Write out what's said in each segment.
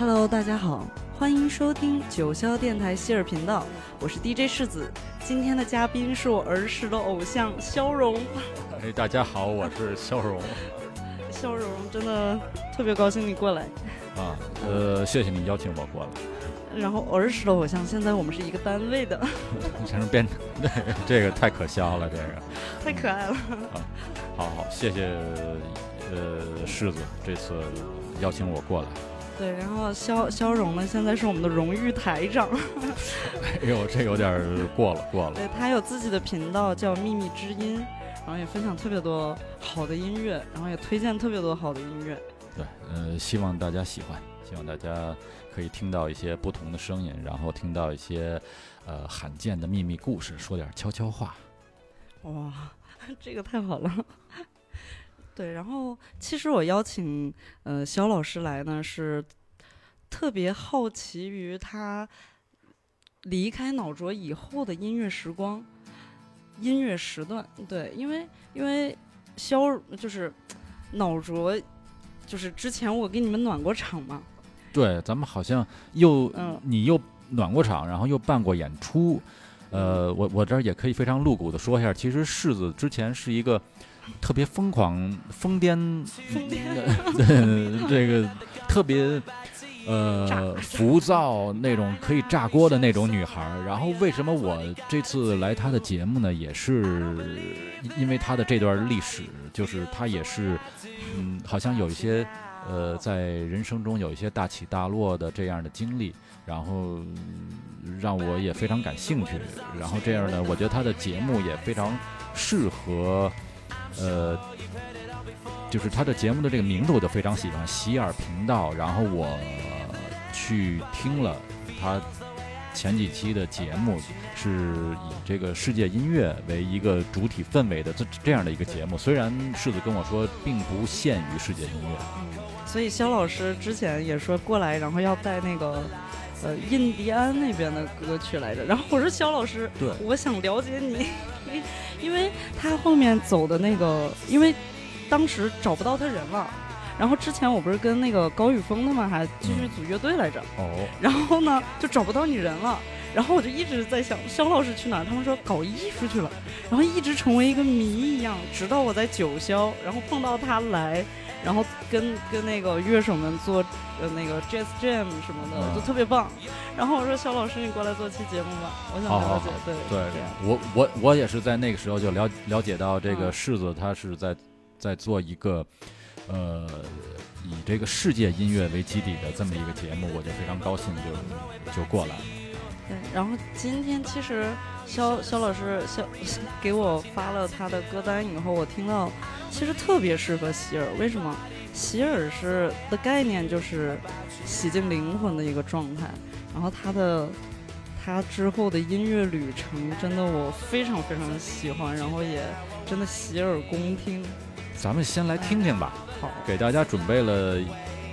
Hello，大家好，欢迎收听九霄电台希尔频道，我是 DJ 世子。今天的嘉宾是我儿时的偶像肖荣。哎，大家好，我是肖荣。肖荣真的特别高兴你过来啊，呃，谢谢你邀请我过来。然后儿时的偶像，现在我们是一个单位的，成变 对这个太可笑了，这个太可爱了。啊，好好，谢谢呃世子这次邀请我过来。对，然后肖肖荣呢，现在是我们的荣誉台长。哎呦，这有点过了，过了。对他有自己的频道叫秘密之音，然后也分享特别多好的音乐，然后也推荐特别多好的音乐。对，呃，希望大家喜欢，希望大家可以听到一些不同的声音，然后听到一些呃罕见的秘密故事，说点悄悄话。哇，这个太好了。对，然后其实我邀请呃肖老师来呢，是特别好奇于他离开脑浊以后的音乐时光、音乐时段。对，因为因为肖就是脑浊。就是之前我给你们暖过场嘛，对，咱们好像又，嗯你又暖过场，然后又办过演出，呃，我我这儿也可以非常露骨的说一下，其实柿子之前是一个特别疯狂、疯癫，疯癫，这个特别呃浮躁那种可以炸锅的那种女孩。然后为什么我这次来她的节目呢？也是因为她的这段历史，就是她也是。嗯，好像有一些，呃，在人生中有一些大起大落的这样的经历，然后让我也非常感兴趣。然后这样呢，我觉得她的节目也非常适合，呃，就是他的节目的这个名字我就非常喜欢，喜尔频道。然后我去听了他。前几期的节目是以这个世界音乐为一个主体氛围的这这样的一个节目，虽然柿子跟我说并不限于世界音乐，嗯，所以肖老师之前也说过来，然后要带那个呃印第安那边的歌曲来着，然后我说肖老师，对，我想了解你，因为他后面走的那个，因为当时找不到他人了。然后之前我不是跟那个高宇峰他们还继续组乐队来着，哦，然后呢就找不到你人了，然后我就一直在想肖老师去哪儿，他们说搞艺术去了，然后一直成为一个谜一样，直到我在九霄，然后碰到他来，然后跟跟那个乐手们做呃那个 jazz jam 什么的，就特别棒。然后我说肖老师你过来做期节目吧，我想了解，对对，我我我也是在那个时候就了了解到这个柿子他是在在做一个。呃，以这个世界音乐为基底的这么一个节目，我就非常高兴，就就过来了。对，然后今天其实肖肖老师肖给我发了他的歌单以后，我听到其实特别适合洗耳。为什么？洗耳是的概念就是洗净灵魂的一个状态。然后他的他之后的音乐旅程，真的我非常非常喜欢，然后也真的洗耳恭听。咱们先来听听吧。好，给大家准备了，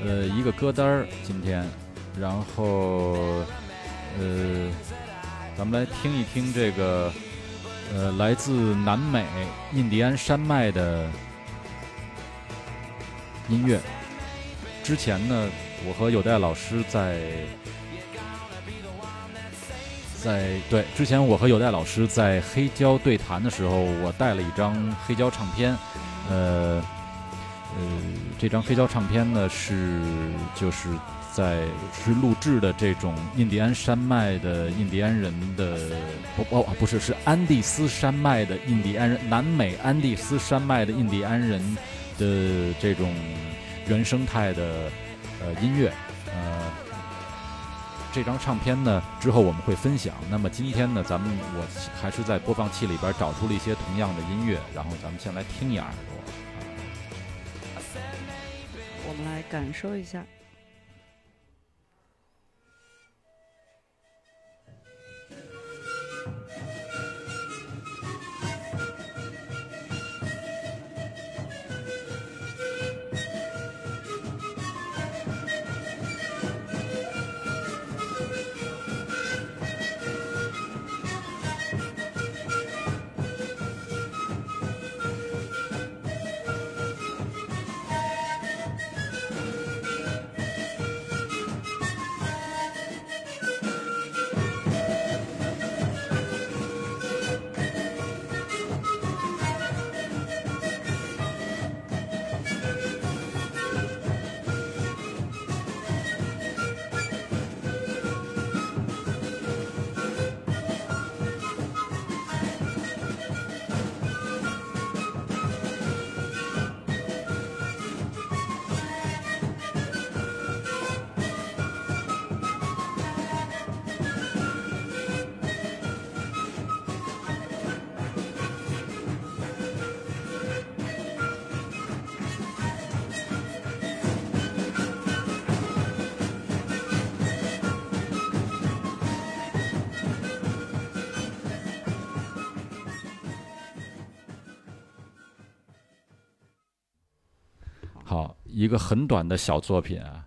呃，一个歌单儿，今天，然后，呃，咱们来听一听这个，呃，来自南美印第安山脉的音乐。之前呢，我和有代老师在，在对，之前我和有代老师在黑胶对谈的时候，我带了一张黑胶唱片。呃，呃，这张黑胶唱片呢是就是在是录制的这种印第安山脉的印第安人的不不不是是安第斯山脉的印第安人南美安第斯山脉的印第安人的这种原生态的呃音乐呃这张唱片呢之后我们会分享。那么今天呢，咱们我还是在播放器里边找出了一些同样的音乐，然后咱们先来听一耳朵。我们来感受一下。个很短的小作品啊，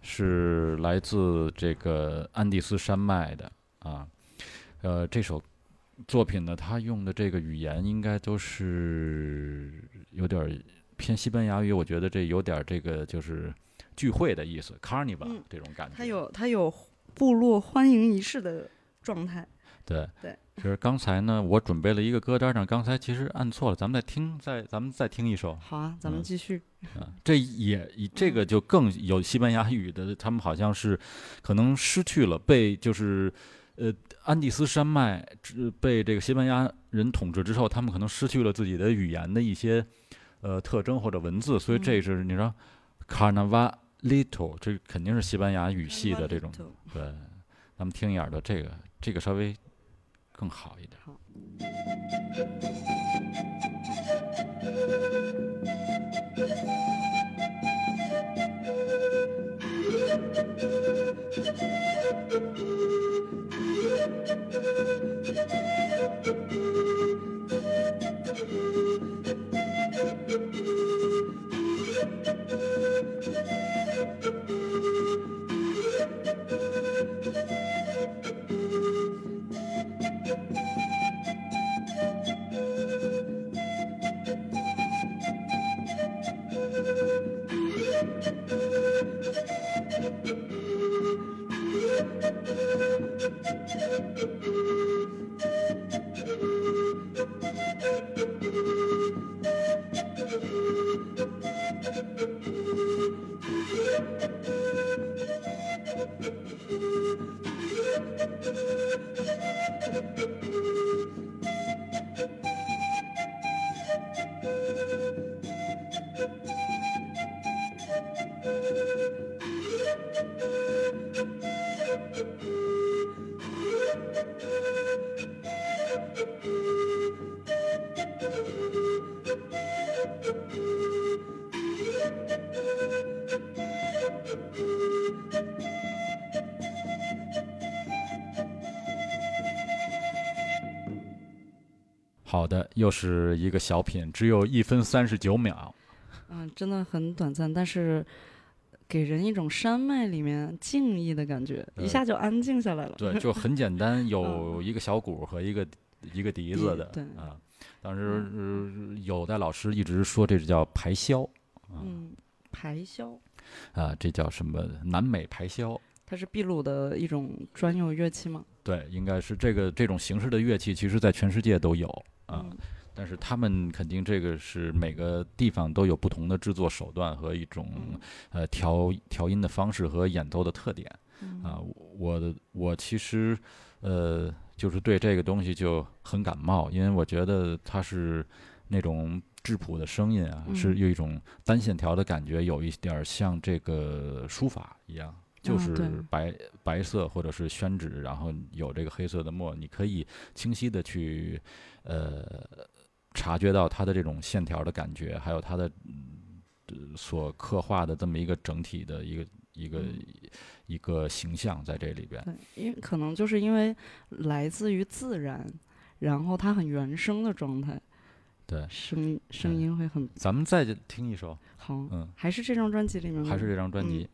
是来自这个安第斯山脉的啊。呃，这首作品呢，它用的这个语言应该都是有点儿偏西班牙语，我觉得这有点儿这个就是聚会的意思，carnival 嗯这种感觉。它有它有部落欢迎仪式的状态。对对，其实刚才呢，我准备了一个歌单呢，刚才其实按错了，咱们再听，再咱们再听一首。好啊，咱们嗯继续。啊，这也以这个就更有西班牙语的，他们好像是可能失去了被就是呃安第斯山脉之被这个西班牙人统治之后，他们可能失去了自己的语言的一些呃特征或者文字，所以这嗯是你说 Carnavalito，这肯定是西班牙语系的这种。对，咱们听一耳朵，这个这个稍微更好一点。好。又是一个小品，只有一分三十九秒。嗯，真的很短暂，但是给人一种山脉里面静谧的感觉，一下就安静下来了。对，就很简单，有一个小鼓和一个一个笛子的对啊。当时、呃有的老师一直说这是叫排箫啊、嗯，排箫，啊，这叫什么南美排箫？它是秘鲁的一种专用乐器吗？对，应该是这个这种形式的乐器，其实在全世界都有啊。嗯但是他们肯定这个是每个地方都有不同的制作手段和一种嗯呃调调音的方式和演奏的特点。嗯啊，我我其实呃，就是对这个东西就很感冒，因为我觉得它是那种质朴的声音啊，是嗯有一种单线条的感觉，有一点儿像这个书法一样。就是白白色或者是宣纸，然后有这个黑色的墨，你可以清晰的去呃察觉到它的这种线条的感觉，还有它的、嗯呃所刻画的这么一个整体的一个一个、嗯一个形象在这里边。对，因为可能就是因为来自于自然，然后它很原生的状态，对，声音声嗯音会很咱们再听一首，好。嗯，还是这张专辑里面吗？还是这张专辑。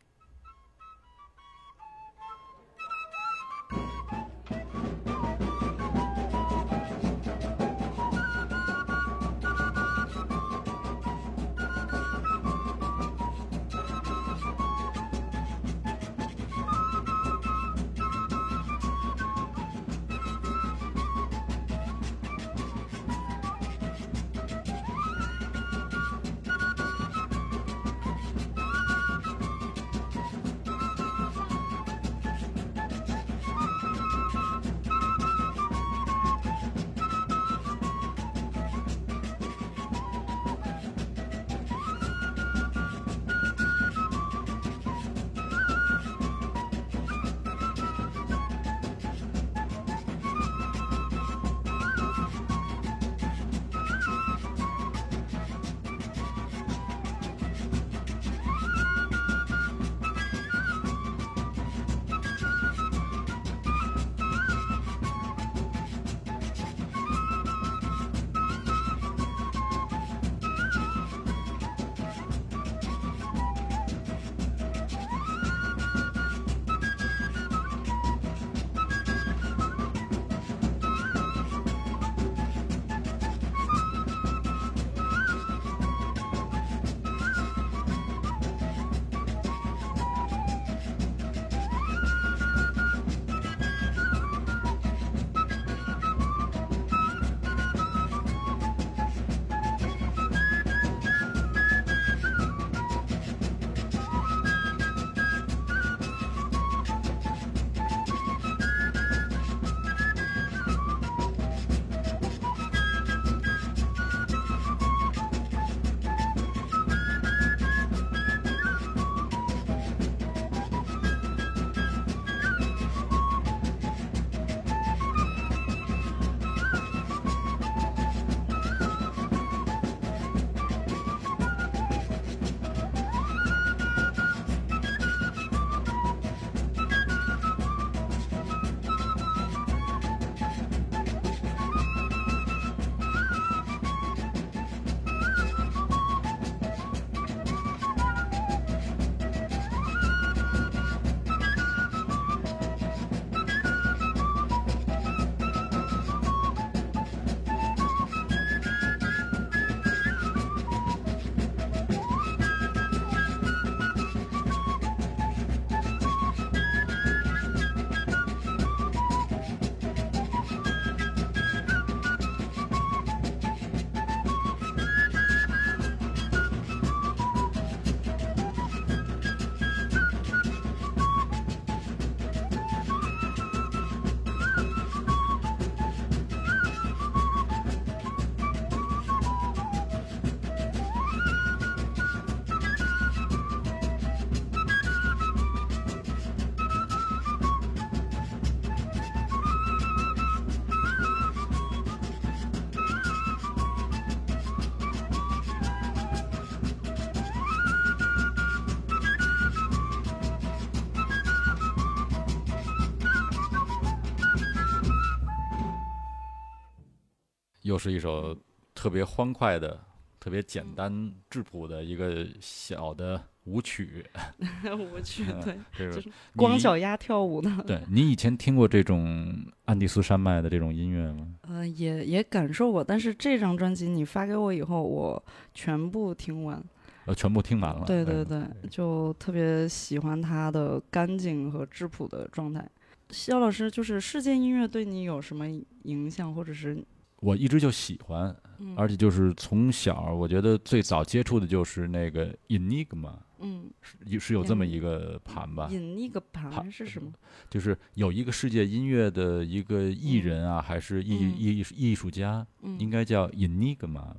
又是一首特别欢快的、特别简单质朴的一个小的舞曲。舞曲对，这个就是光脚丫跳舞的。对你以前听过这种安第斯山脉的这种音乐吗？呃，也也感受过，但是这张专辑你发给我以后，我全部听完。呃，全部听完了。对对对，就特别喜欢它的干净和质朴的状态。肖老师，就是世界音乐对你有什么影响，或者是？我一直就喜欢，嗯而且就是从小，我觉得最早接触的就是那个 Enigma，嗯，是是有这么一个盘吧，？Enigma 盘是什么？就是有一个世界音乐的一个艺人啊，还是艺嗯艺艺术家，嗯，应该叫 Enigma，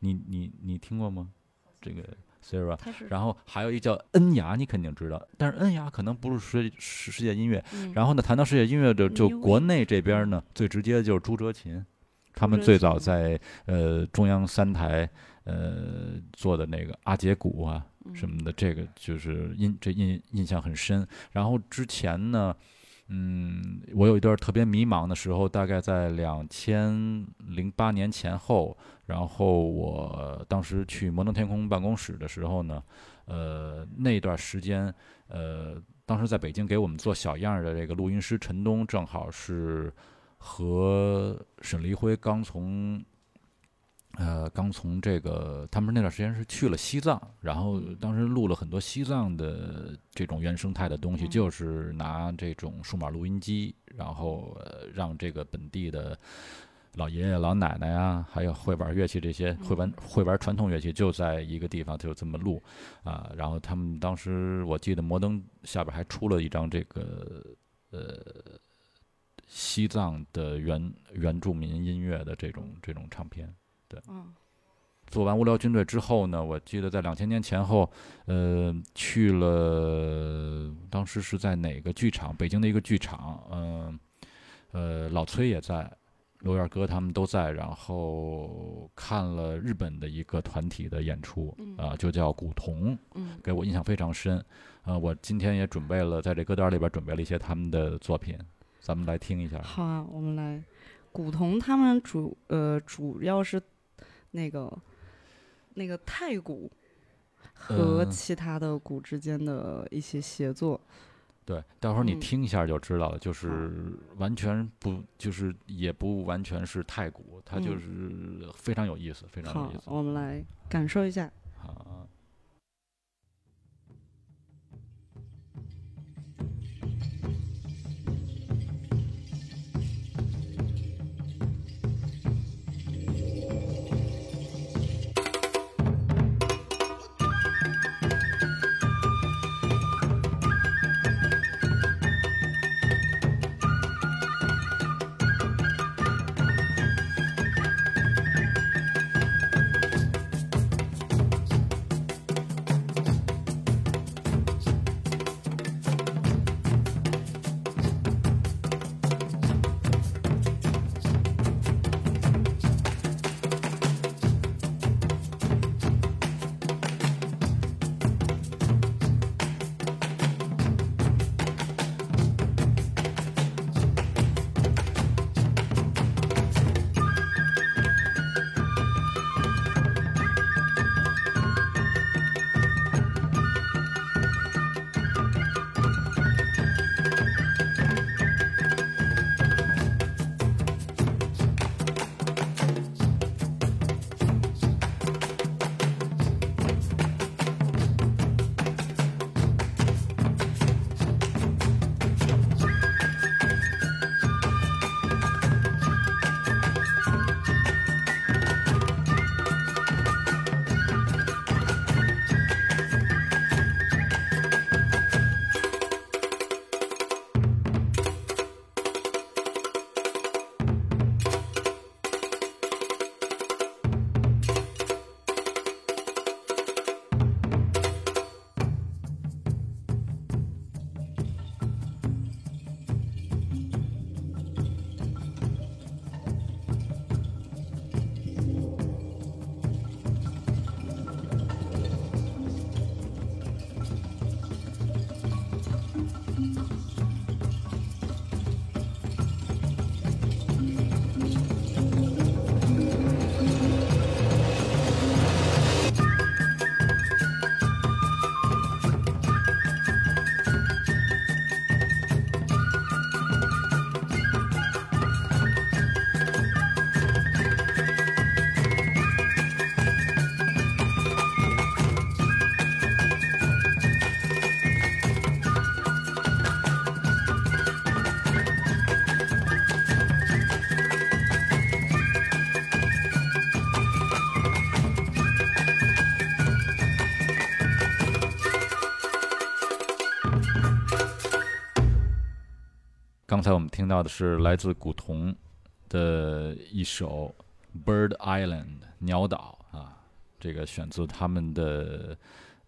你你你听过吗？这个 Sarah。然后还有一叫恩雅，你肯定知道，但是恩雅可能不是世世世界音乐。嗯然后呢，谈到世界音乐的，就国内这边呢，最直接的就是朱哲琴，他们最早在呃中央三台呃做的那个阿杰鼓啊什么的，这个就是印这印印象很深。然后之前呢，嗯，我有一段特别迷茫的时候，大概在两千零八年前后，然后我当时去摩登天空办公室的时候呢，呃，那段时间，呃，当时在北京给我们做小样的这个录音师陈东，正好是和沈黎辉刚从。呃，刚从这个，他们那段时间是去了西藏，然后当时录了很多西藏的这种原生态的东西，嗯就是拿这种数码录音机，然后、呃、让这个本地的老爷爷老奶奶啊，还有会玩乐器这些会玩会玩传统乐器，就在一个地方就这么录啊。然后他们当时我记得摩登下边还出了一张这个呃西藏的原原住民音乐的这种这种唱片。对嗯做完无聊军队之后呢，我记得在两千年前后，呃，去了，当时是在哪个剧场？北京的一个剧场，嗯、呃，老崔也在，刘燕哥他们都在，然后看了日本的一个团体的演出，嗯啊、就叫古铜，嗯给我印象非常深。呃，我今天也准备了，在这歌单里边准备了一些他们的作品，咱们来听一下。好啊，我们来。古铜他们主呃主要是那个那个太古和嗯其他的古之间的一些协作。对，到时候你嗯听一下就知道了，就是完全不，就是也不完全是太古，它就嗯是非常有意思，非常有意，思。我们来感受一下。听到的是来自古铜的一首《Bird Island》鸟岛啊，这个选自他们的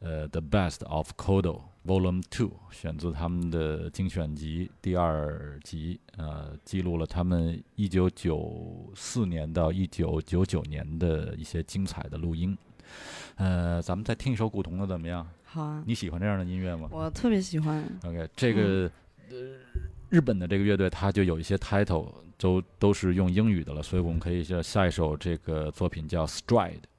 呃《The Best of Kodo Volume Two》，选自他们的精选集第二集，呃，记录了他们一九九四年到一九九九年的一些精彩的录音。呃，咱们再听一首古铜的怎么样？好啊，你喜欢这样的音乐吗我特别喜欢。？OK，这个、呃，日本的这个乐队它就有一些 title 都都是用英语的了，所以我们可以下下一首这个作品叫 Stride。「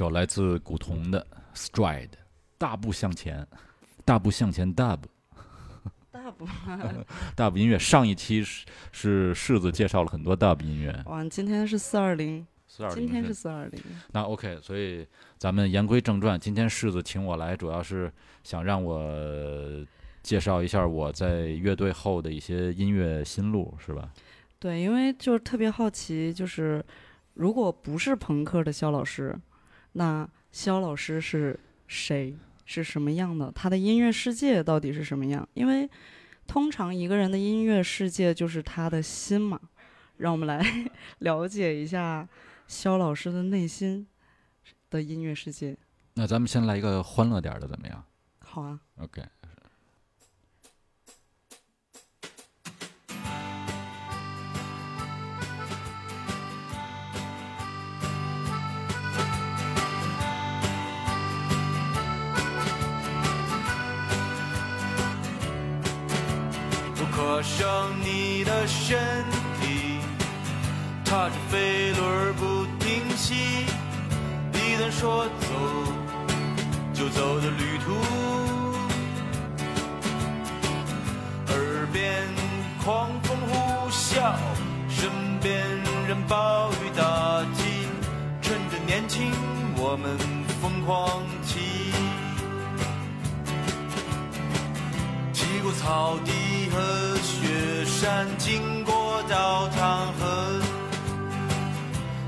首来自古铜的《Stride》，大步向前，大步向前，Dub。大步，Dub 音乐上一期是是柿子介绍了很多 Dub 音乐，哇，今天是四二零，四二今天是四二零，那 OK，所以咱们言归正传，今天柿子请我来，主要是想让我介绍一下我在乐队后的一些音乐心路，是吧？对，因为就是特别好奇，就是如果不是朋克的肖老师，那肖老师是谁？是什么样的？他的音乐世界到底是什么样？因为通常一个人的音乐世界就是他的心嘛。让我们来 了解一下肖老师的内心的音乐世界。那咱们先来一个欢乐点儿的，怎么样好啊，？OK。我跨上你的身体，踏着飞轮不停息，一旦说走就走的旅途，耳边狂风呼啸，身边人暴雨打击，趁着年轻我们疯狂起。骑过草地和雪山，经过稻塘河，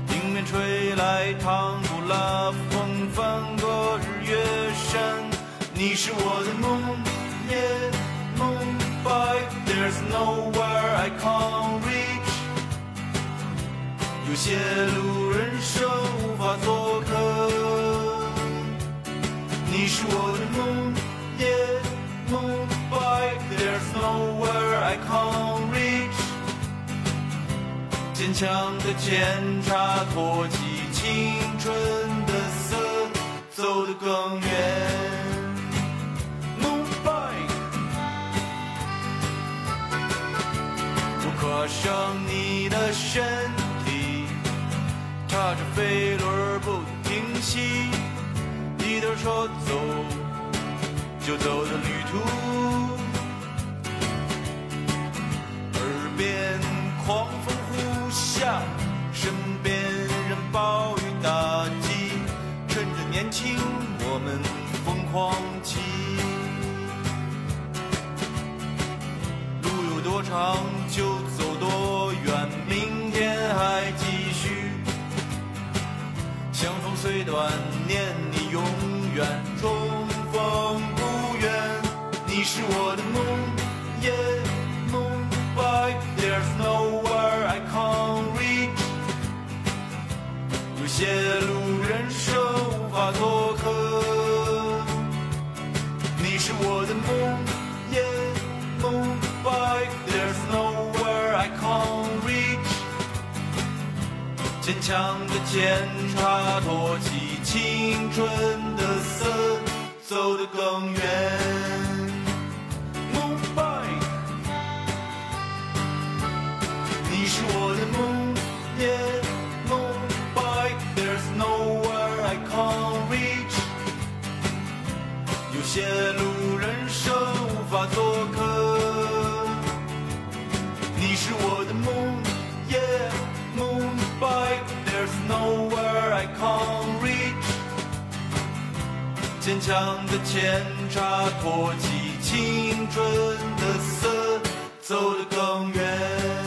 迎面吹来唐古拉风，翻过日月山，你是我的梦也梦白。There's nowhere I can't reach，有些路人设无法做客，你是我的梦。Nowhere I can't reach。坚强的剑插托起青春的色，走得更远。Moonlight。我跨上你的身体，踏着飞轮不停息，一旦说走就走的旅途，狂风呼啸，身边人暴雨打击，趁着年轻我们疯狂起。路有多长就走多远，明天还继续。相逢虽短，念你永远重逢不远。你是我的梦耶 boy, there's nowhere I can't reach。有些路人生无法做客。你是我的梦，yeah moonlight。There's nowhere I can't reach。坚强的剑插托起青春的色，走得更远。些路人生无法做客。你是我的梦，yeah moonlight。There's nowhere I can't reach。坚强的前插托起青春的色，走得更远。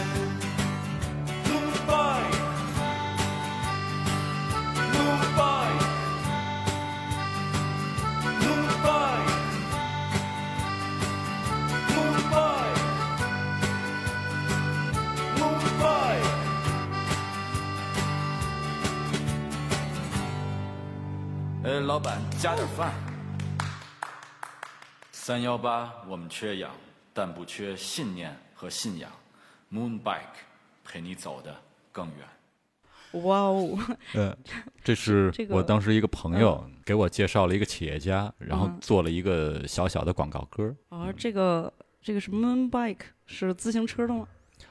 呃，老板加点饭。三幺八，我们缺氧，但不缺信念和信仰。Moonbike 陪你走得更远。哇哦，呃，这是 我当时一个朋友给我介绍了一个企业家，然后嗯做了一个小小的广告歌。啊，这个这个是 Moon Bike 是自行车的吗？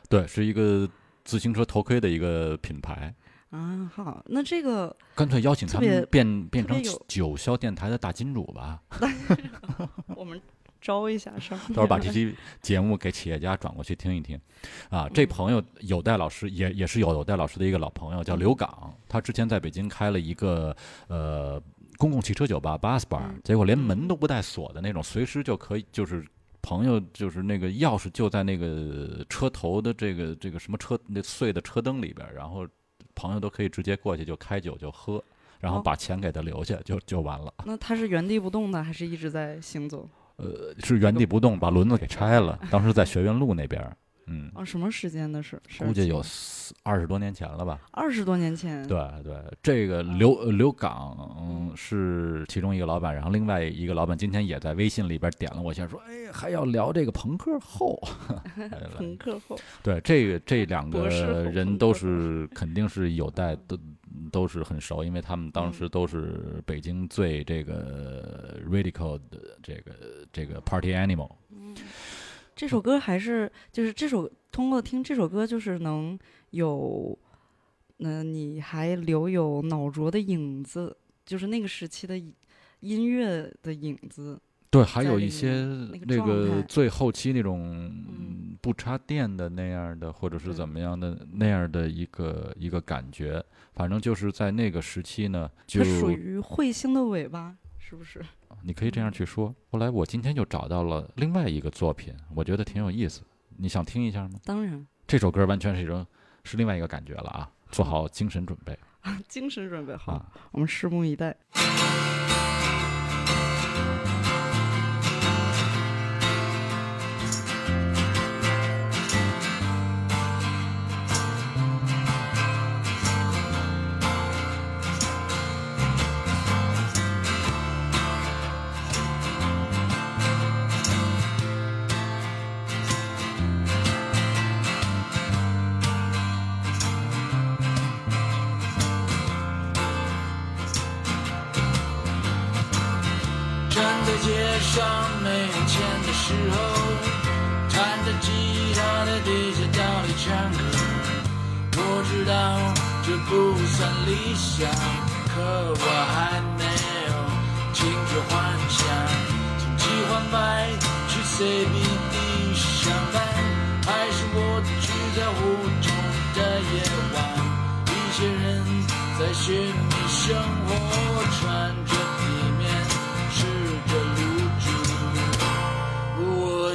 对，是一个自行车头盔的一个品牌。啊，好，那这个干脆邀请他们变变成九霄电台的大金主吧，我们招一下上，到时候把这期节目给企业家转过去听一听。啊，这朋友有戴老师也也是有有戴老师的一个老朋友，叫刘港，他之前在北京开了一个呃公共汽车酒吧 bus bar，嗯结果连门都不带锁的那种，随时就可以就是。朋友就是那个钥匙就在那个车头的这个这个什么车那碎的车灯里边，然后朋友都可以直接过去就开酒就喝，然后哦把钱给他留下就就完了。那他是原地不动的，还是一直在行走？呃，是原地不动，把轮子给拆了。当时在学院路那边儿，嗯，啊，什么时间的事？估计有四二十多年前了吧。二十多年前。对对，这个刘呃刘岗嗯是其中一个老板，然后另外一个老板今天也在微信里边点了我一下，说哎还要聊这个朋克后，朋克后，对这个这两个人都是肯定是有待都都是很熟，因为他们当嗯时都是北京最这个 radical 的这个这个 party animal。这首歌还是就是这首通过听这首歌，就是能有，嗯、你还留有脑浊的影子，就是那个时期的音乐的影子。对，还有一些那个那个最后期那种嗯不插电的那样的，或者是怎么样的那样的一个一个感觉，反正就是在那个时期呢，就它属于彗星的尾巴，是不是？你可以这样去说。后来我今天就找到了另外一个作品，我觉得挺有意思，你想听一下吗？当然，这首歌完全是一种是另外一个感觉了啊，做好精神准备 精神准备好，啊。我们拭目以待。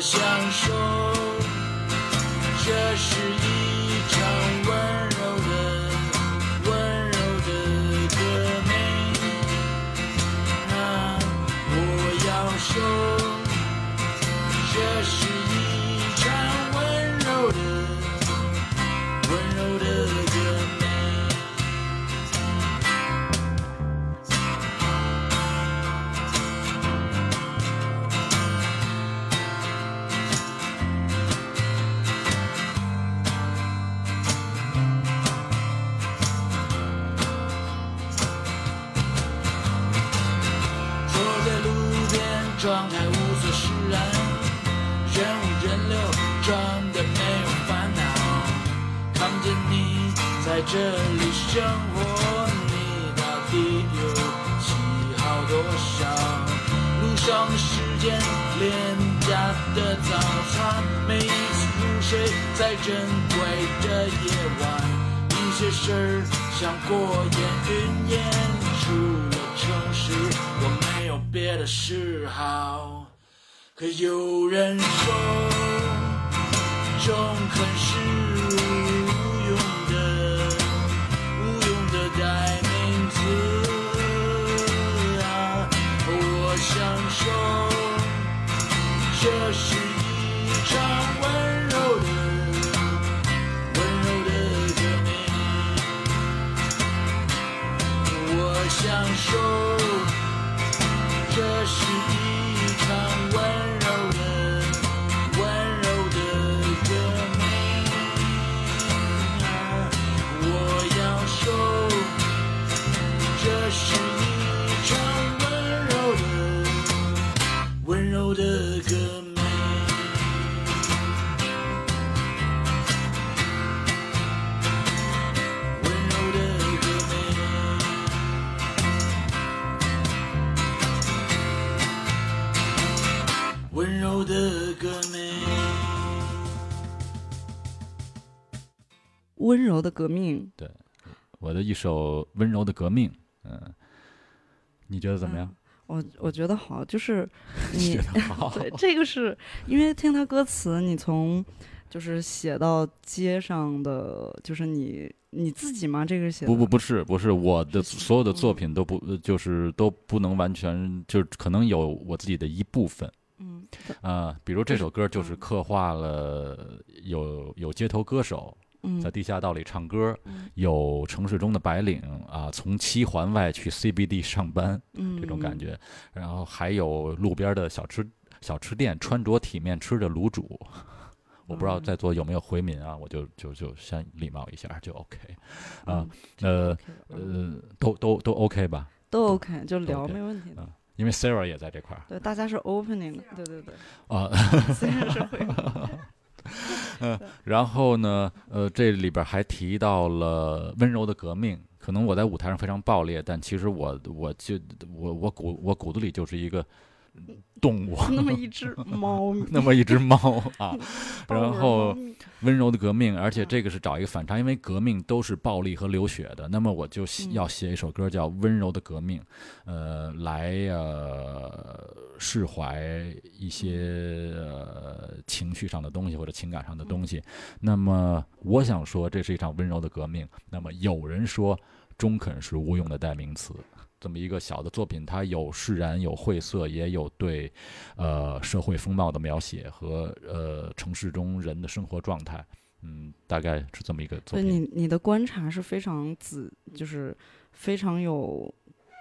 我过眼云烟，除了诚实，我没有别的嗜好。可有人说，忠恳是温柔的革命，对我的一首温柔的革命，嗯，你觉得怎么样？我我觉得好，就是 你？对这个是因为听他歌词，你从就是写到街上的，就是你你自己吗？这个写的不不不是不是我的所有的作嗯品都不呃就是都不能完全就是可能有我自己的一部分嗯啊、比如这首歌就是嗯刻画了有有街头歌手嗯在地下道里唱歌，嗯。有城市中的白领啊从七环外去 CBD 上班嗯。这种感觉，然后还有路边的小吃小吃店穿着体面吃着卤煮。我不知道嗯在座有没有回民啊，我就就就先礼貌一下就 OK，啊嗯，呃呃，都都都 OK 吧？都 OK，就聊没问题的。啊，因为 Sarah 也在这块儿。对，大家是 opening 的，对对对，啊。虽然是会 然后呢，呃，这里边还提到了温柔的革命。可能我在舞台上非常爆裂，但其实我我就我我骨我骨子里就是一个动物，那么一只 猫，那么一只猫 啊。然后温柔的革命，而且嗯这个是找一个反差，因为革命都是暴力和流血的，那么我就要写一首歌叫《温柔的革命》，呃，来呃释怀一些呃情绪上的东西或者情感上的东西。那么我想说，这是一场温柔的革命。那么有人说，中肯是无用的代名词。这么一个小的作品，它有释然，有晦涩，也有对，呃，社会风貌的描写和呃城市中人的生活状态，嗯，大概是这么一个作对品。你你的观察是非常仔，就是非常有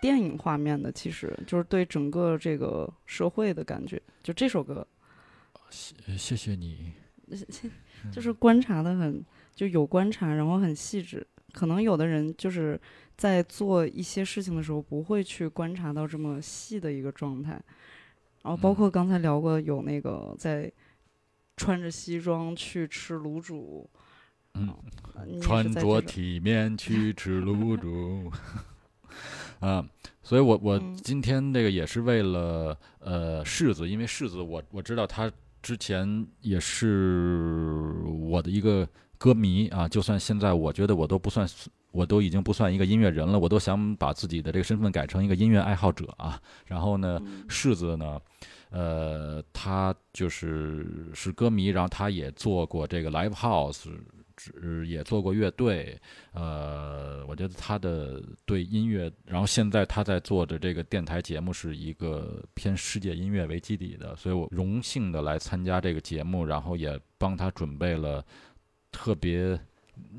电影画面的，其实就是对整个这个社会的感觉。就这首歌，谢谢谢你，就是观察的很就有观察，然后很细致。可能有的人就是在做一些事情的时候，不会去观察到这么细的一个状态。然后包嗯括刚才聊过，有那个在穿着西装去吃卤煮，嗯，穿着体面去吃卤煮。啊，所以我我嗯今天这个也是为了呃柿子，因为柿子我我知道他之前也是我的一个歌迷啊，就算现在我觉得我都不算，我都已经不算一个音乐人了，我都想把自己的这个身份改成一个音乐爱好者啊。然后呢，嗯柿子呢，呃，他就是是歌迷，然后他也做过这个 live house，只也做过乐队，呃，我觉得他的对音乐，然后现在他在做的这个电台节目是一个偏世界音乐为基底的，所以我荣幸的来参加这个节目，然后也帮他准备了特别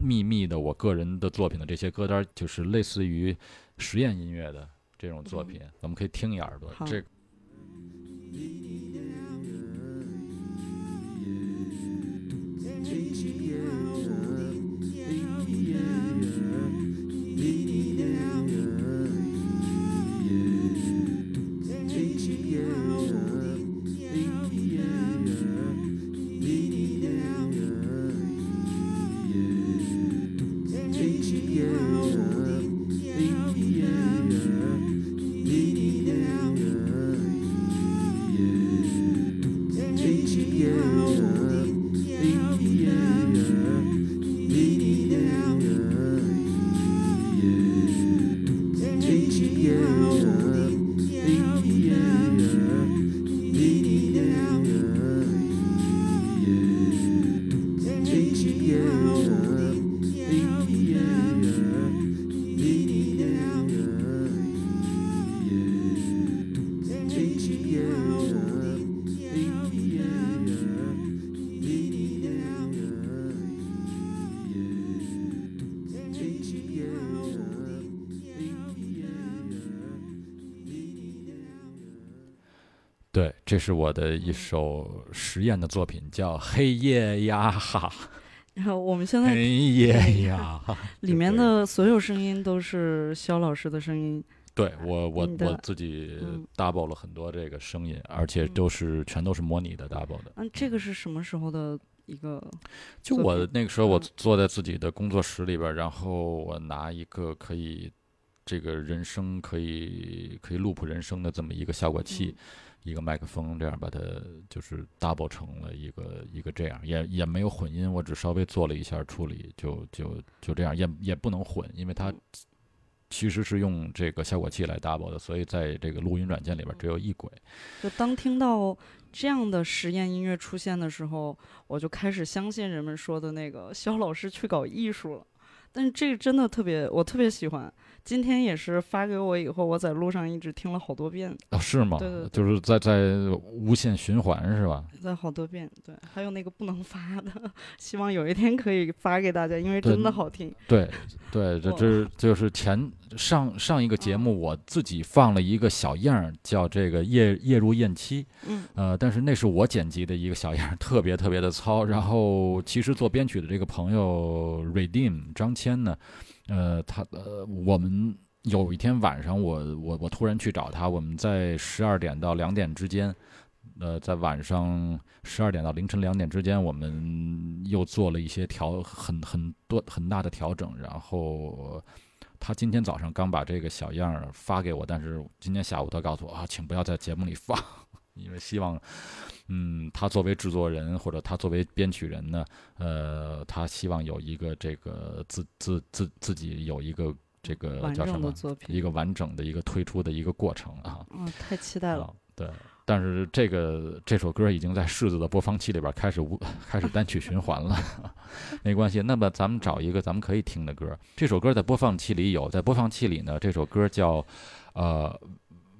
秘密的我个人的作品的这些歌单，就是类似于实验音乐的这种作品，我们可以听一耳朵。好这是我的一首实验的作品，叫《黑夜呀哈》，然 后我们现在黑夜呀哈。里面的所有声音都是肖老师的声音，对我我我自己嗯 double 了很多这个声音，而且嗯都是全都是模拟的 double 的。嗯，这个是什么时候的一个？就我那个时候，我嗯坐在自己的工作室里边儿，然后我拿一个可以这个人声可以可以 loop 人声的这么一个效果器，一个麦克风，这样把它就是 double 成了一个一个这样，也也没有混音，我只稍微做了一下处理，就就就这样，也也不能混，因为它其实是用这个效果器来 double 的，所以在这个录音软件里边只有一轨。就当听到这样的实验音乐出现的时候，我就开始相信人们说的那个肖老师去搞艺术了。但是这个真的特别，我特别喜欢。今天也是发给我以后，我在路上一直听了好多遍。哦，是吗？对对对就是在在无限循环是吧？在好多遍，对，还有那个不能发的，希望有一天可以发给大家，因为真的好听。对对，这这就是前上上一个节目我自己放了一个小样儿，叫这个夜夜入燕期，嗯呃，但是那是我剪辑的一个小样儿，特别特别的糙。然后其实做编曲的这个朋友 Redeem 张谦呢，呃，他呃，我们有一天晚上我，我我突然去找他，我们在十二点到两点之间，呃，在晚上十二点到凌晨两点之间，我们又做了一些调很很多很大的调整，然后。他今天早上刚把这个小样儿发给我，但是今天下午他告诉我啊，请不要在节目里放，因为希望，嗯，他作为制作人或者他作为编曲人呢，呃，他希望有一个这个自自自自己有一个这个叫什么一个完整的一个推出的一个过程啊。嗯，太期待了。啊，对。但是这个这首歌已经在柿子的播放器里边开始无开始单曲循环了，没关系。那么咱们找一个咱们可以听的歌。这首歌在播放器里有，在播放器里呢，这首歌叫呃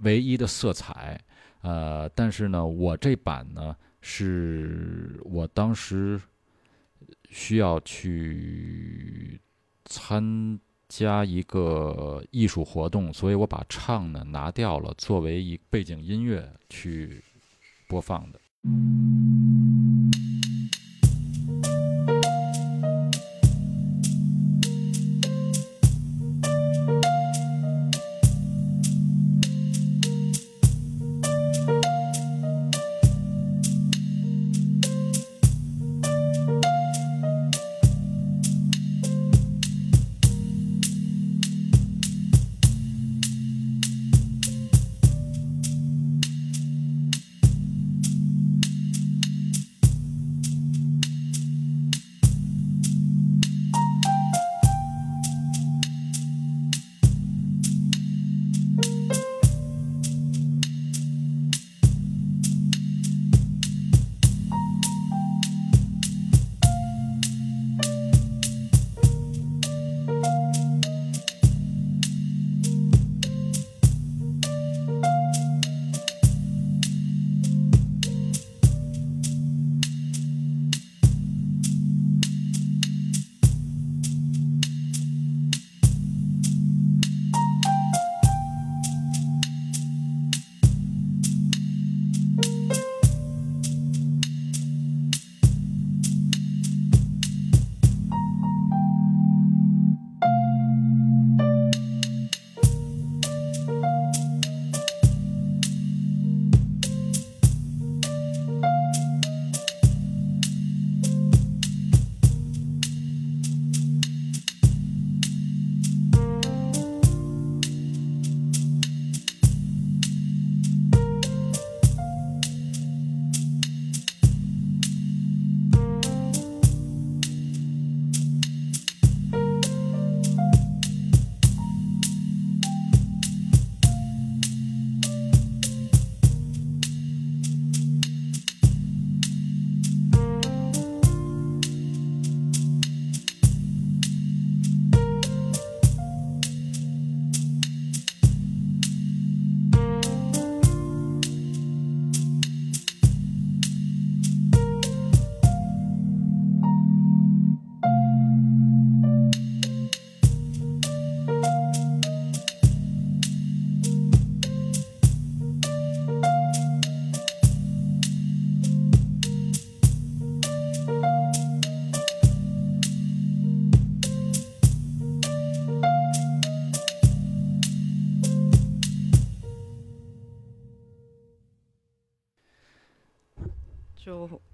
唯一的色彩，呃，但是呢，我这版呢是我当时需要去参加一个艺术活动，所以我把唱呢拿掉了，作为一背景音乐去播放的。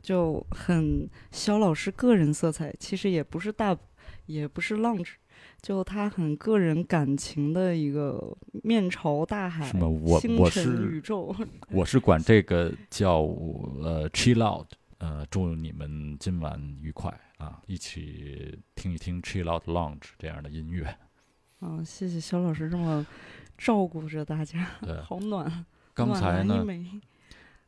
就就很肖老师个人色彩，其实也不是大，也不是 lounge，就他很个人感情的一个面朝大海，什么？我我是宇宙，我是管这个叫呃 chill out，呃，祝你们今晚愉快啊，一起听一听 chill out lounge 这样的音乐。啊，谢谢肖老师这么照顾着大家，好暖。刚才呢，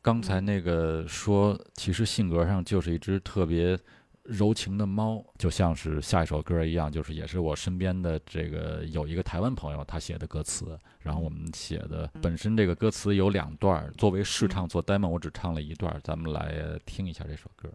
刚才那个说，其实性格上就是一只特别柔情的猫，就像是下一首歌一样，就是也是我身边的这个有一个台湾朋友他写的歌词，然后我们写的本身这个歌词有两段儿，作为试唱做 demo，我只唱了一段儿，咱们来听一下这首歌。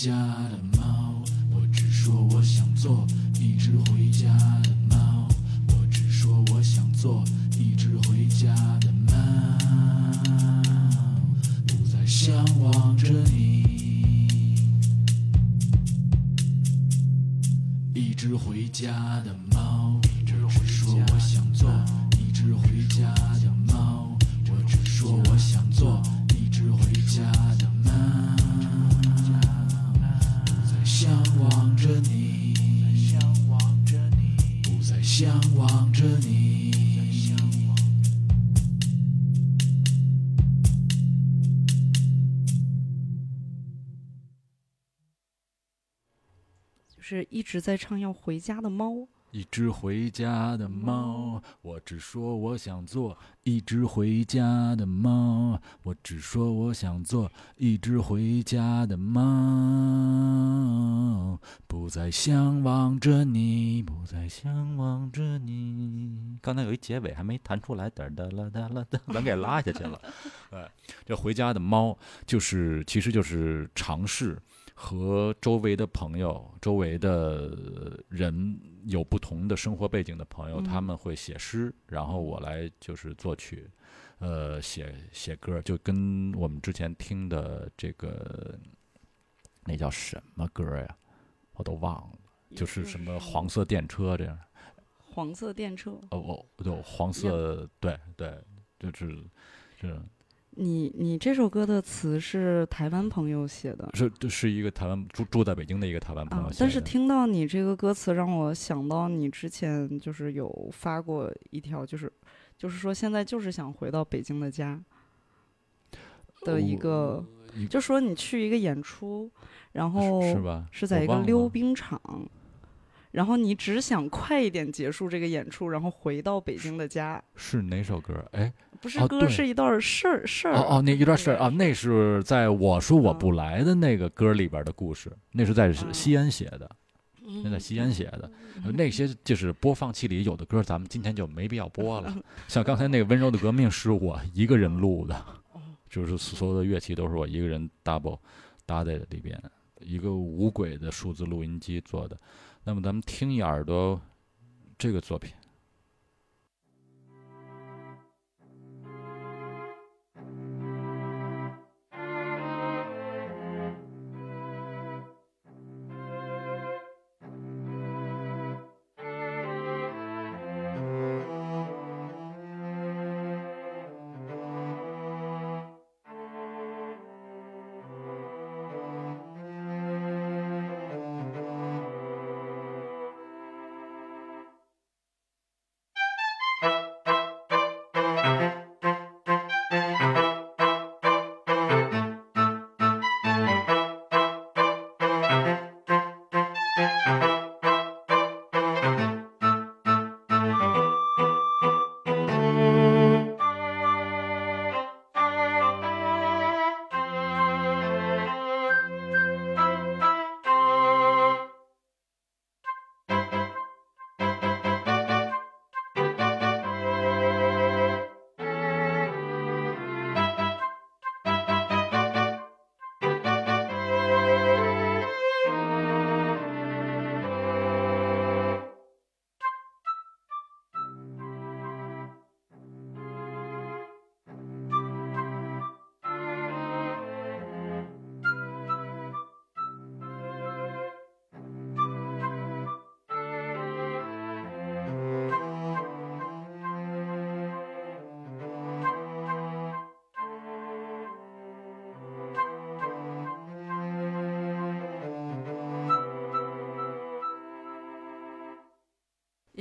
只就是一直在唱要回家的猫。一只回家的猫，我只说我想做一只回家的猫，我只说我想做一只回家的猫，不再向往着你，不再向往着你。刚才有一结尾还没弹出来，哒哒啦哒啦哒，咱给拉下去了。哎，这回家的猫就是，其实就是尝试。和周围的朋友、周围的人有不同的生活背景的朋友，嗯他们会写诗，然后我来就是作曲，呃，写写歌，就跟我们之前听的这个那叫什么歌呀，我都忘了，就是什么黄色电车这样。黄色电车。哦哦，对，黄色，对对，就是是你你这首歌的词是台湾朋友写的是是一个台湾住住在北京的一个台湾朋友写，的，啊但是听到你这个歌词，让我想到你之前就是有发过一条，就是就是说现在就是想回到北京的家的一个，就说你去一个演出，然后是吧？是在一个溜冰场，然后你只想快一点结束这个演出，然后回到北京的家。是哪首歌？哎，不是歌，是一段事儿事儿。哦哦，那一段事儿啊，那是在我说我嗯不来的那个歌里边的故事，那是在哦西安写的，嗯那在西安写的。那些就是播放器里有的歌，咱们今天就没必要播了。像刚才那个《温柔的革命》是我一个人录的，哦就是所有的乐器都是我一个人 double 搭在里边，一个无轨的数字录音机做的。那么咱们听一耳朵这个作品。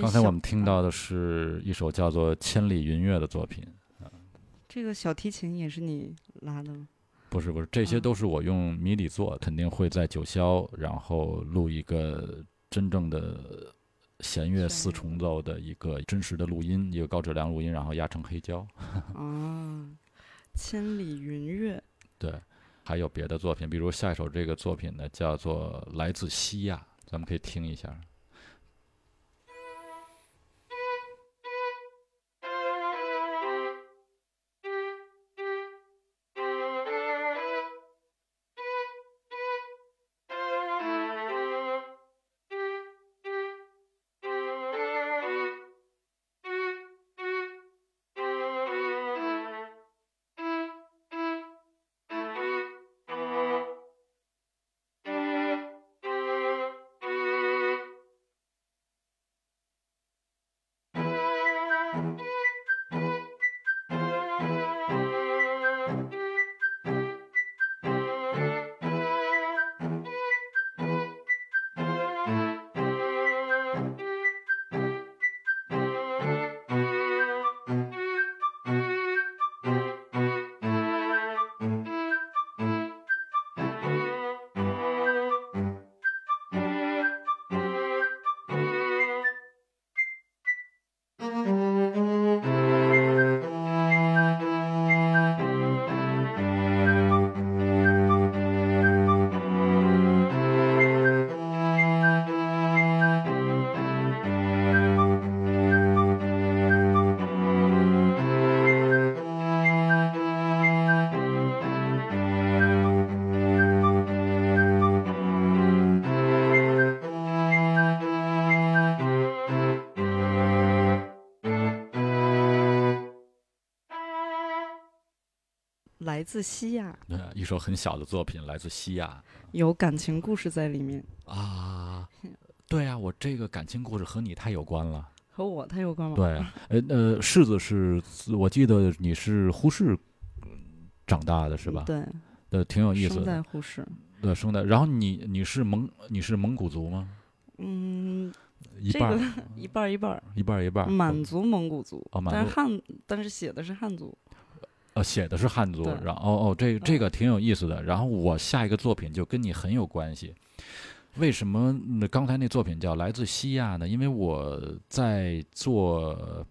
刚才我们听到的是一首叫做《千里云月》的作品。这个小提琴也是你拉的吗？不是不是，这些啊都是我用迷你做，肯定会在九霄，然后录一个真正的弦乐四重奏的一个真实的录音，一个高质量录音，然后压成黑胶。啊，千里云月。对，还有别的作品，比如下一首这个作品呢，叫做《来自西亚》，咱们可以听一下。来自西亚，对，一首很小的作品，来自西亚有感情故事在里面，啊。对啊，我这个感情故事和你太有关了。和我太有关了？对，呃呃，柿子是，我记得你是呼市长大的是吧？对，呃，挺有意思生的。在呼市。对，生在。然后你你是蒙你是蒙古族吗？嗯，一半、这个 一半一半，一半一半。满族蒙古族，哦满族但是汉，但是写的是汉族。呃，写的是汉族，然后哦哦，这这嗯个挺有意思的。然后我下一个作品就跟你很有关系。为什么嗯刚才那作品叫来自西亚呢？因为我在做，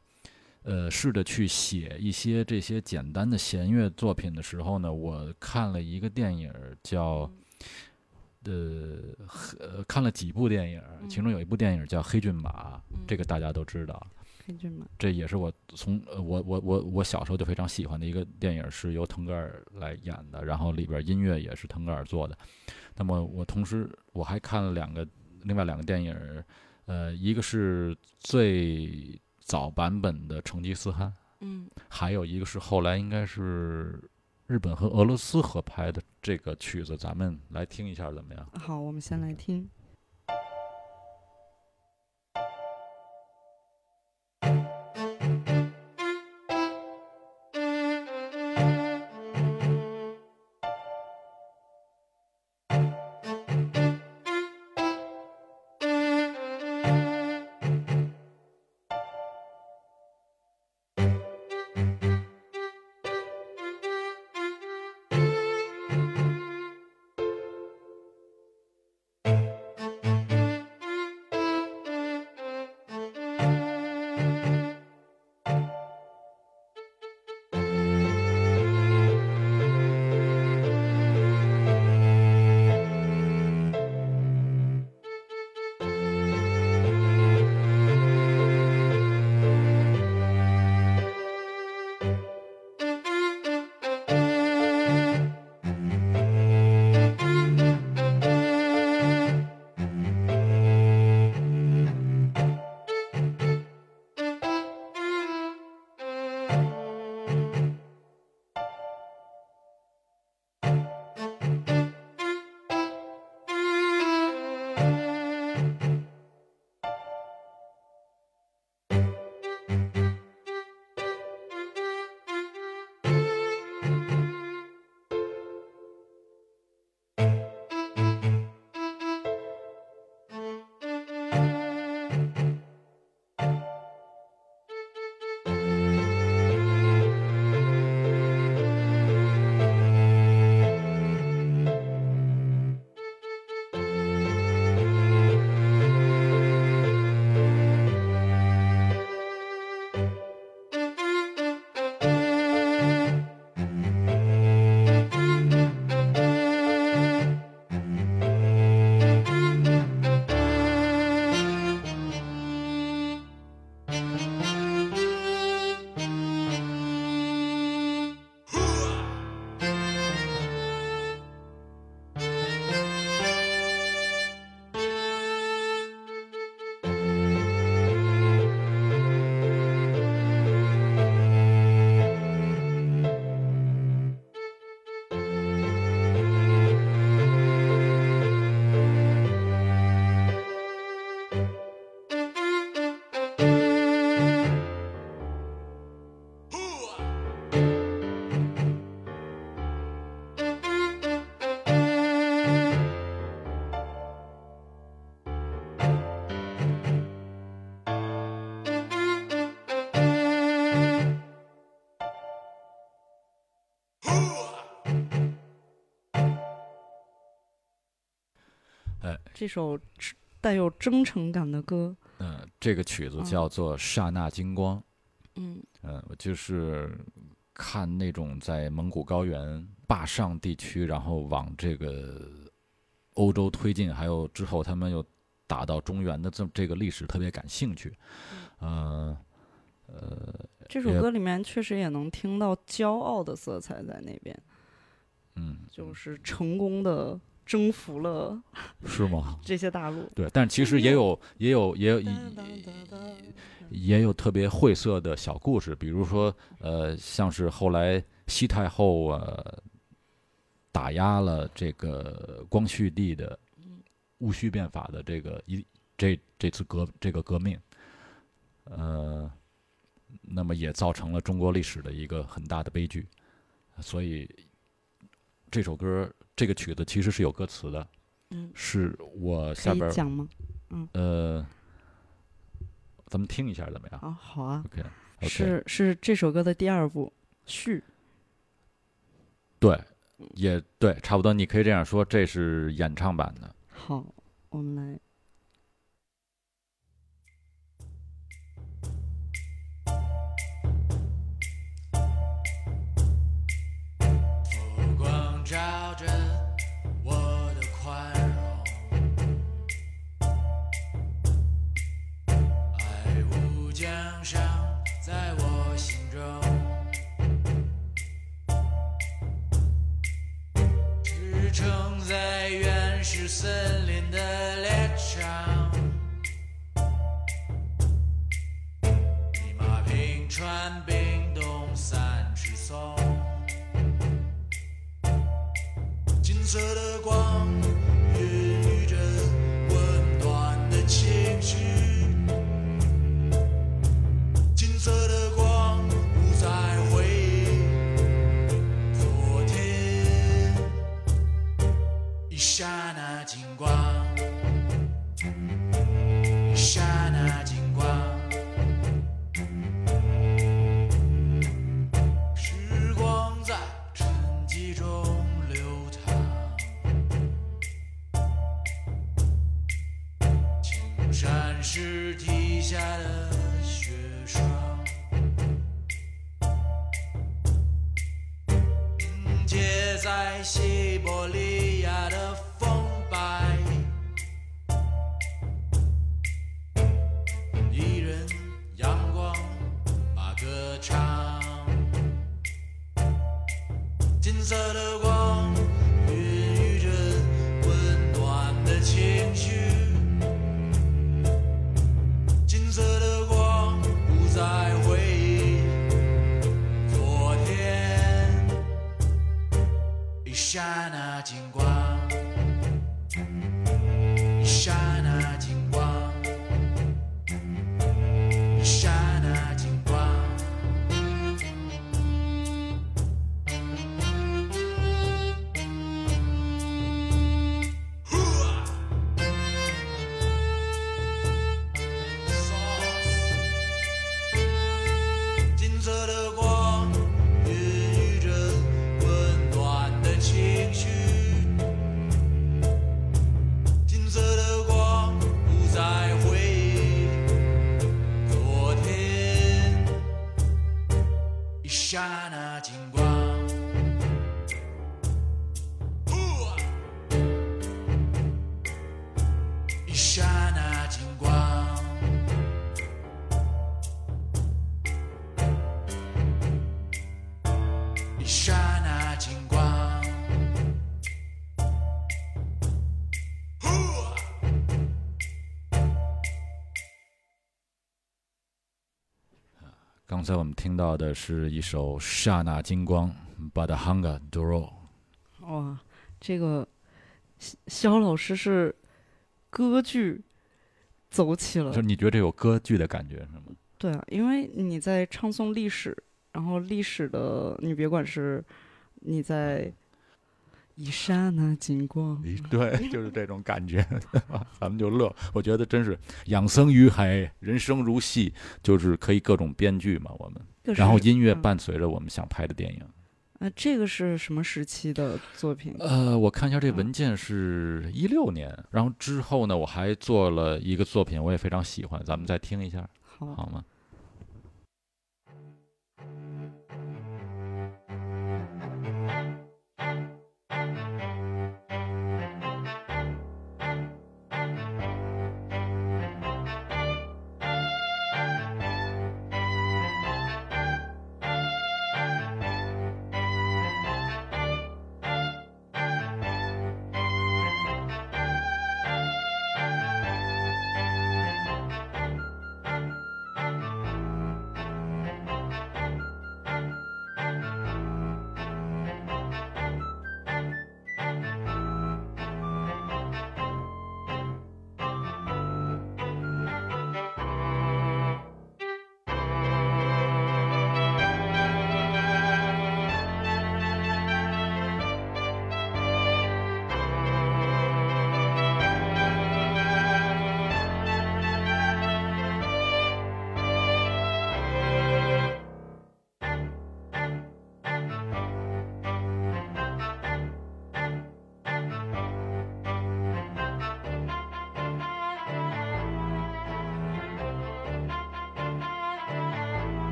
呃，试着去写一些这些简单的弦乐作品的时候呢，我看了一个电影叫，呃，呃，看了几部电影，其中有一部电影叫《黑骏马》，这个大家都知道。黑骏马。这也是我从呃我我我我小时候就非常喜欢的一个电影，是由腾格尔来演的，然后里边音乐也是腾格尔做的。那么我同时我还看了两个另外两个电影，呃，一个是最早版本的成吉思汗，嗯，还有一个是后来应该是日本和俄罗斯合拍的这个曲子，咱们来听一下怎么样？好，我们先来听。这首带有真诚感的歌，嗯、这个曲子嗯叫做《刹那金光》。嗯嗯，我就是看那种在蒙古高原坝上地区，然后往这个欧洲推进，还有之后他们又打到中原的这这个历史特别感兴趣。呃呃，这首歌里面确实也能听到骄傲的色彩在那边，嗯，就是成功的征服了 是吗？这些大陆。对，但其实也有也有也有哒也有特别晦涩的小故事，比如说，呃，像是后来西太后呃打压了这个光绪帝的戊戌变法的这个一这这次革这个革命，呃，那么也造成了中国历史的一个很大的悲剧。所以这首歌这个曲子其实是有歌词的，嗯，是我可下边讲吗？呃，咱们听一下怎么样啊，好啊，？OK OK，是是这首歌的第二部序。对，也对，差不多，你可以这样说，这是演唱版的。好，我们来。才我们听到的是一首《刹那金光》（Badahanga Duro）。哇，这个肖肖老师是歌剧走起了就，你觉得这有歌剧的感觉是吗？对啊，因为你在唱诵历史，然后历史的你别管是你在一刹那金光，咦，对，就是这种感觉，咱们就乐。我觉得真是养生于海，人生如戏，就是可以各种编剧嘛。我们，然后音乐嗯伴随着我们想拍的电影。啊，这个是什么时期的作品？呃，我看一下这嗯文件是一六年，然后之后呢，我还做了一个作品，我也非常喜欢，咱们再听一下好，好吗？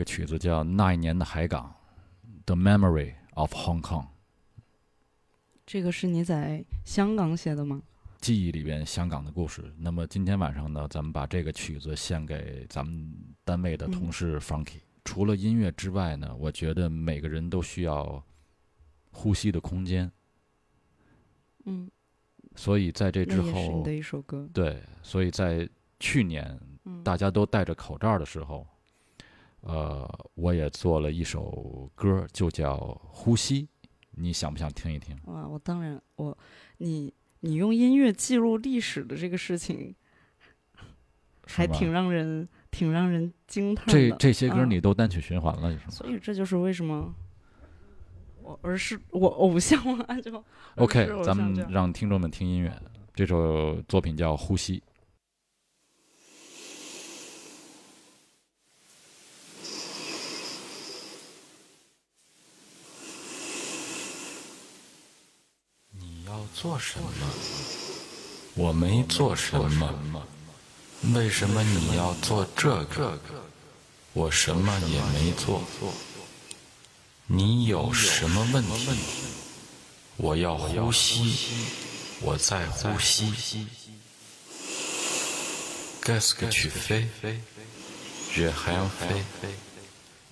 个曲子叫《那一年的海港》，The Memory of Hong Kong。这个是你在香港写的吗？记忆里边香港的故事。那么今天晚上呢，咱们把这个曲子献给咱们单位的同事 Frankie。除了音乐之外呢，我觉得每个人都需要呼吸的空间。嗯，所以在这之后。对，所以在去年嗯，大家都戴着口罩的时候，呃，我也做了一首歌，就叫《呼吸》，你想不想听一听？哇，我当然，我你你用音乐记录历史的这个事情，还挺让人挺让人惊叹这的。这些歌嗯你都单曲循环了，是吗所以这就是为什么我而是我偶像嘛，就？OK，咱们让听众们听音乐。这首作品叫《呼吸》。你要做什么？我没做什么。为什么你要做这个？我什么也没做。你有什么问题？我要呼吸。我在呼吸。该死，去飞！热海浪飞，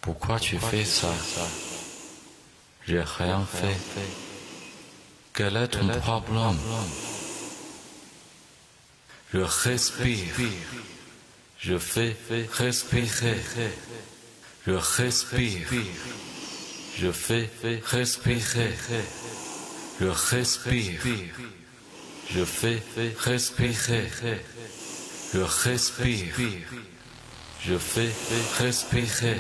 不夸去飞撒！热海浪飞。Quel est ton problème Je respire. Je fais respirer. Je respire. Je fais respirer. Je respire. Je fais respirer. Je respire. Je fais respirer.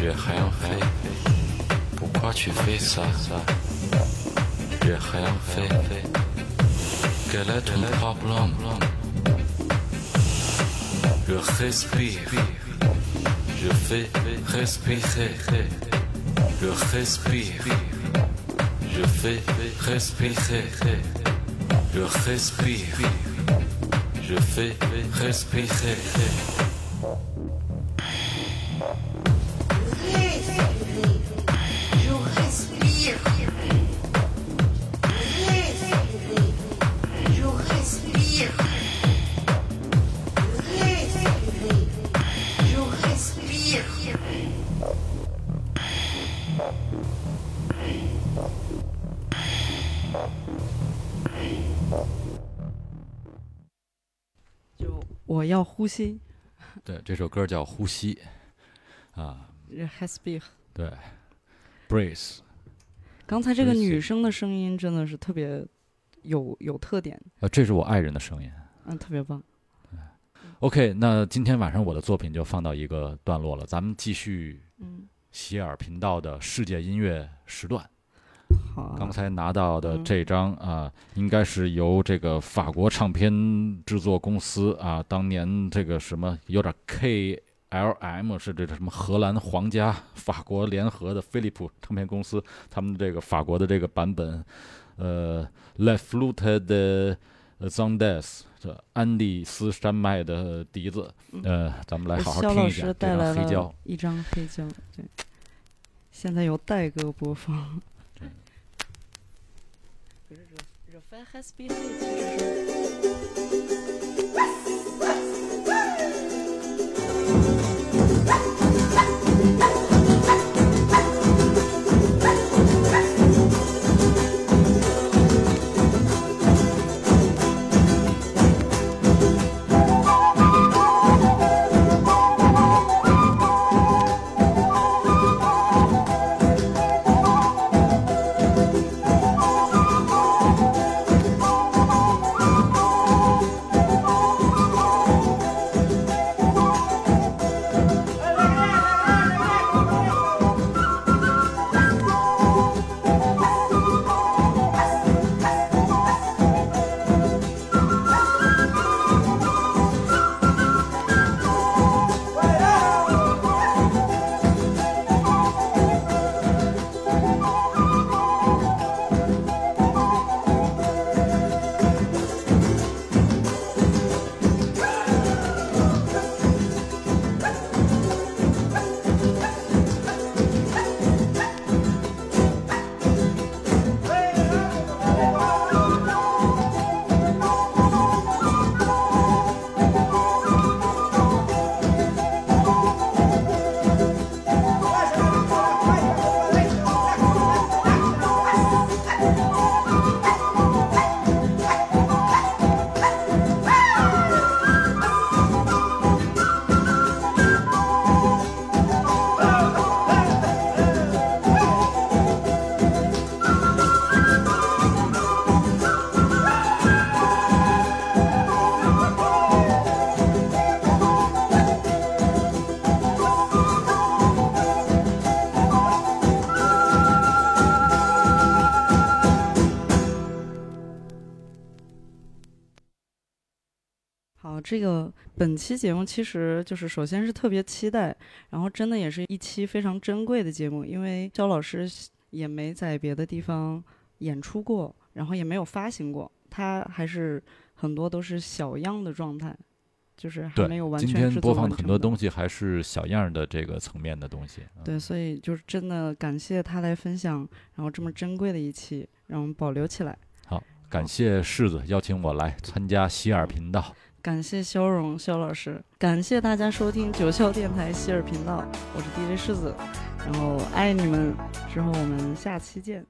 Je rien fait. Pourquoi tu fais ça? Je rien fait. Quel est ton problème? Je respire. Je fais respirer. Je respire. Je fais respirer. Je respire. Je fais respirer. 要呼吸对，这首歌叫《呼吸》，啊。对，Breathe 刚才这个女生的声音真的是特别有有特点，呃，这是我爱人的声音。嗯，特别棒。OK，那今天晚上我的作品就放到一个段落了，咱们继续嗯，喜尔频道的世界音乐时段。刚才拿到的嗯这张啊，应该是由这个法国唱片制作公司啊，当年这个什么有点 KLM 是这个什么荷兰皇家 法国联合的飞利浦唱片公司，他们这个法国的这个版本，呃，La Flute de Zondes 这安第斯山脉的笛子，呃，咱们来好好听一下这张黑胶了。一张黑胶，对，现在由戴哥播放。Пора. 这个本期节目其实就是首先是特别期待，然后真的也是一期非常珍贵的节目，因为焦老师也没在别的地方演出过，然后也没有发行过，他还是很多都是小样的状态，就是还没有完今天全播放的很多东西还是小样儿的这个层面的东西。嗯对，所以就是真的感谢他来分享，然后这么珍贵的一期，让我们保留起来。好感谢柿子邀请我来参加希尔频道。感谢肖荣肖老师，感谢大家收听九霄电台希尔频道，我是 DJ 柿子，然后爱你们，之后我们下期见。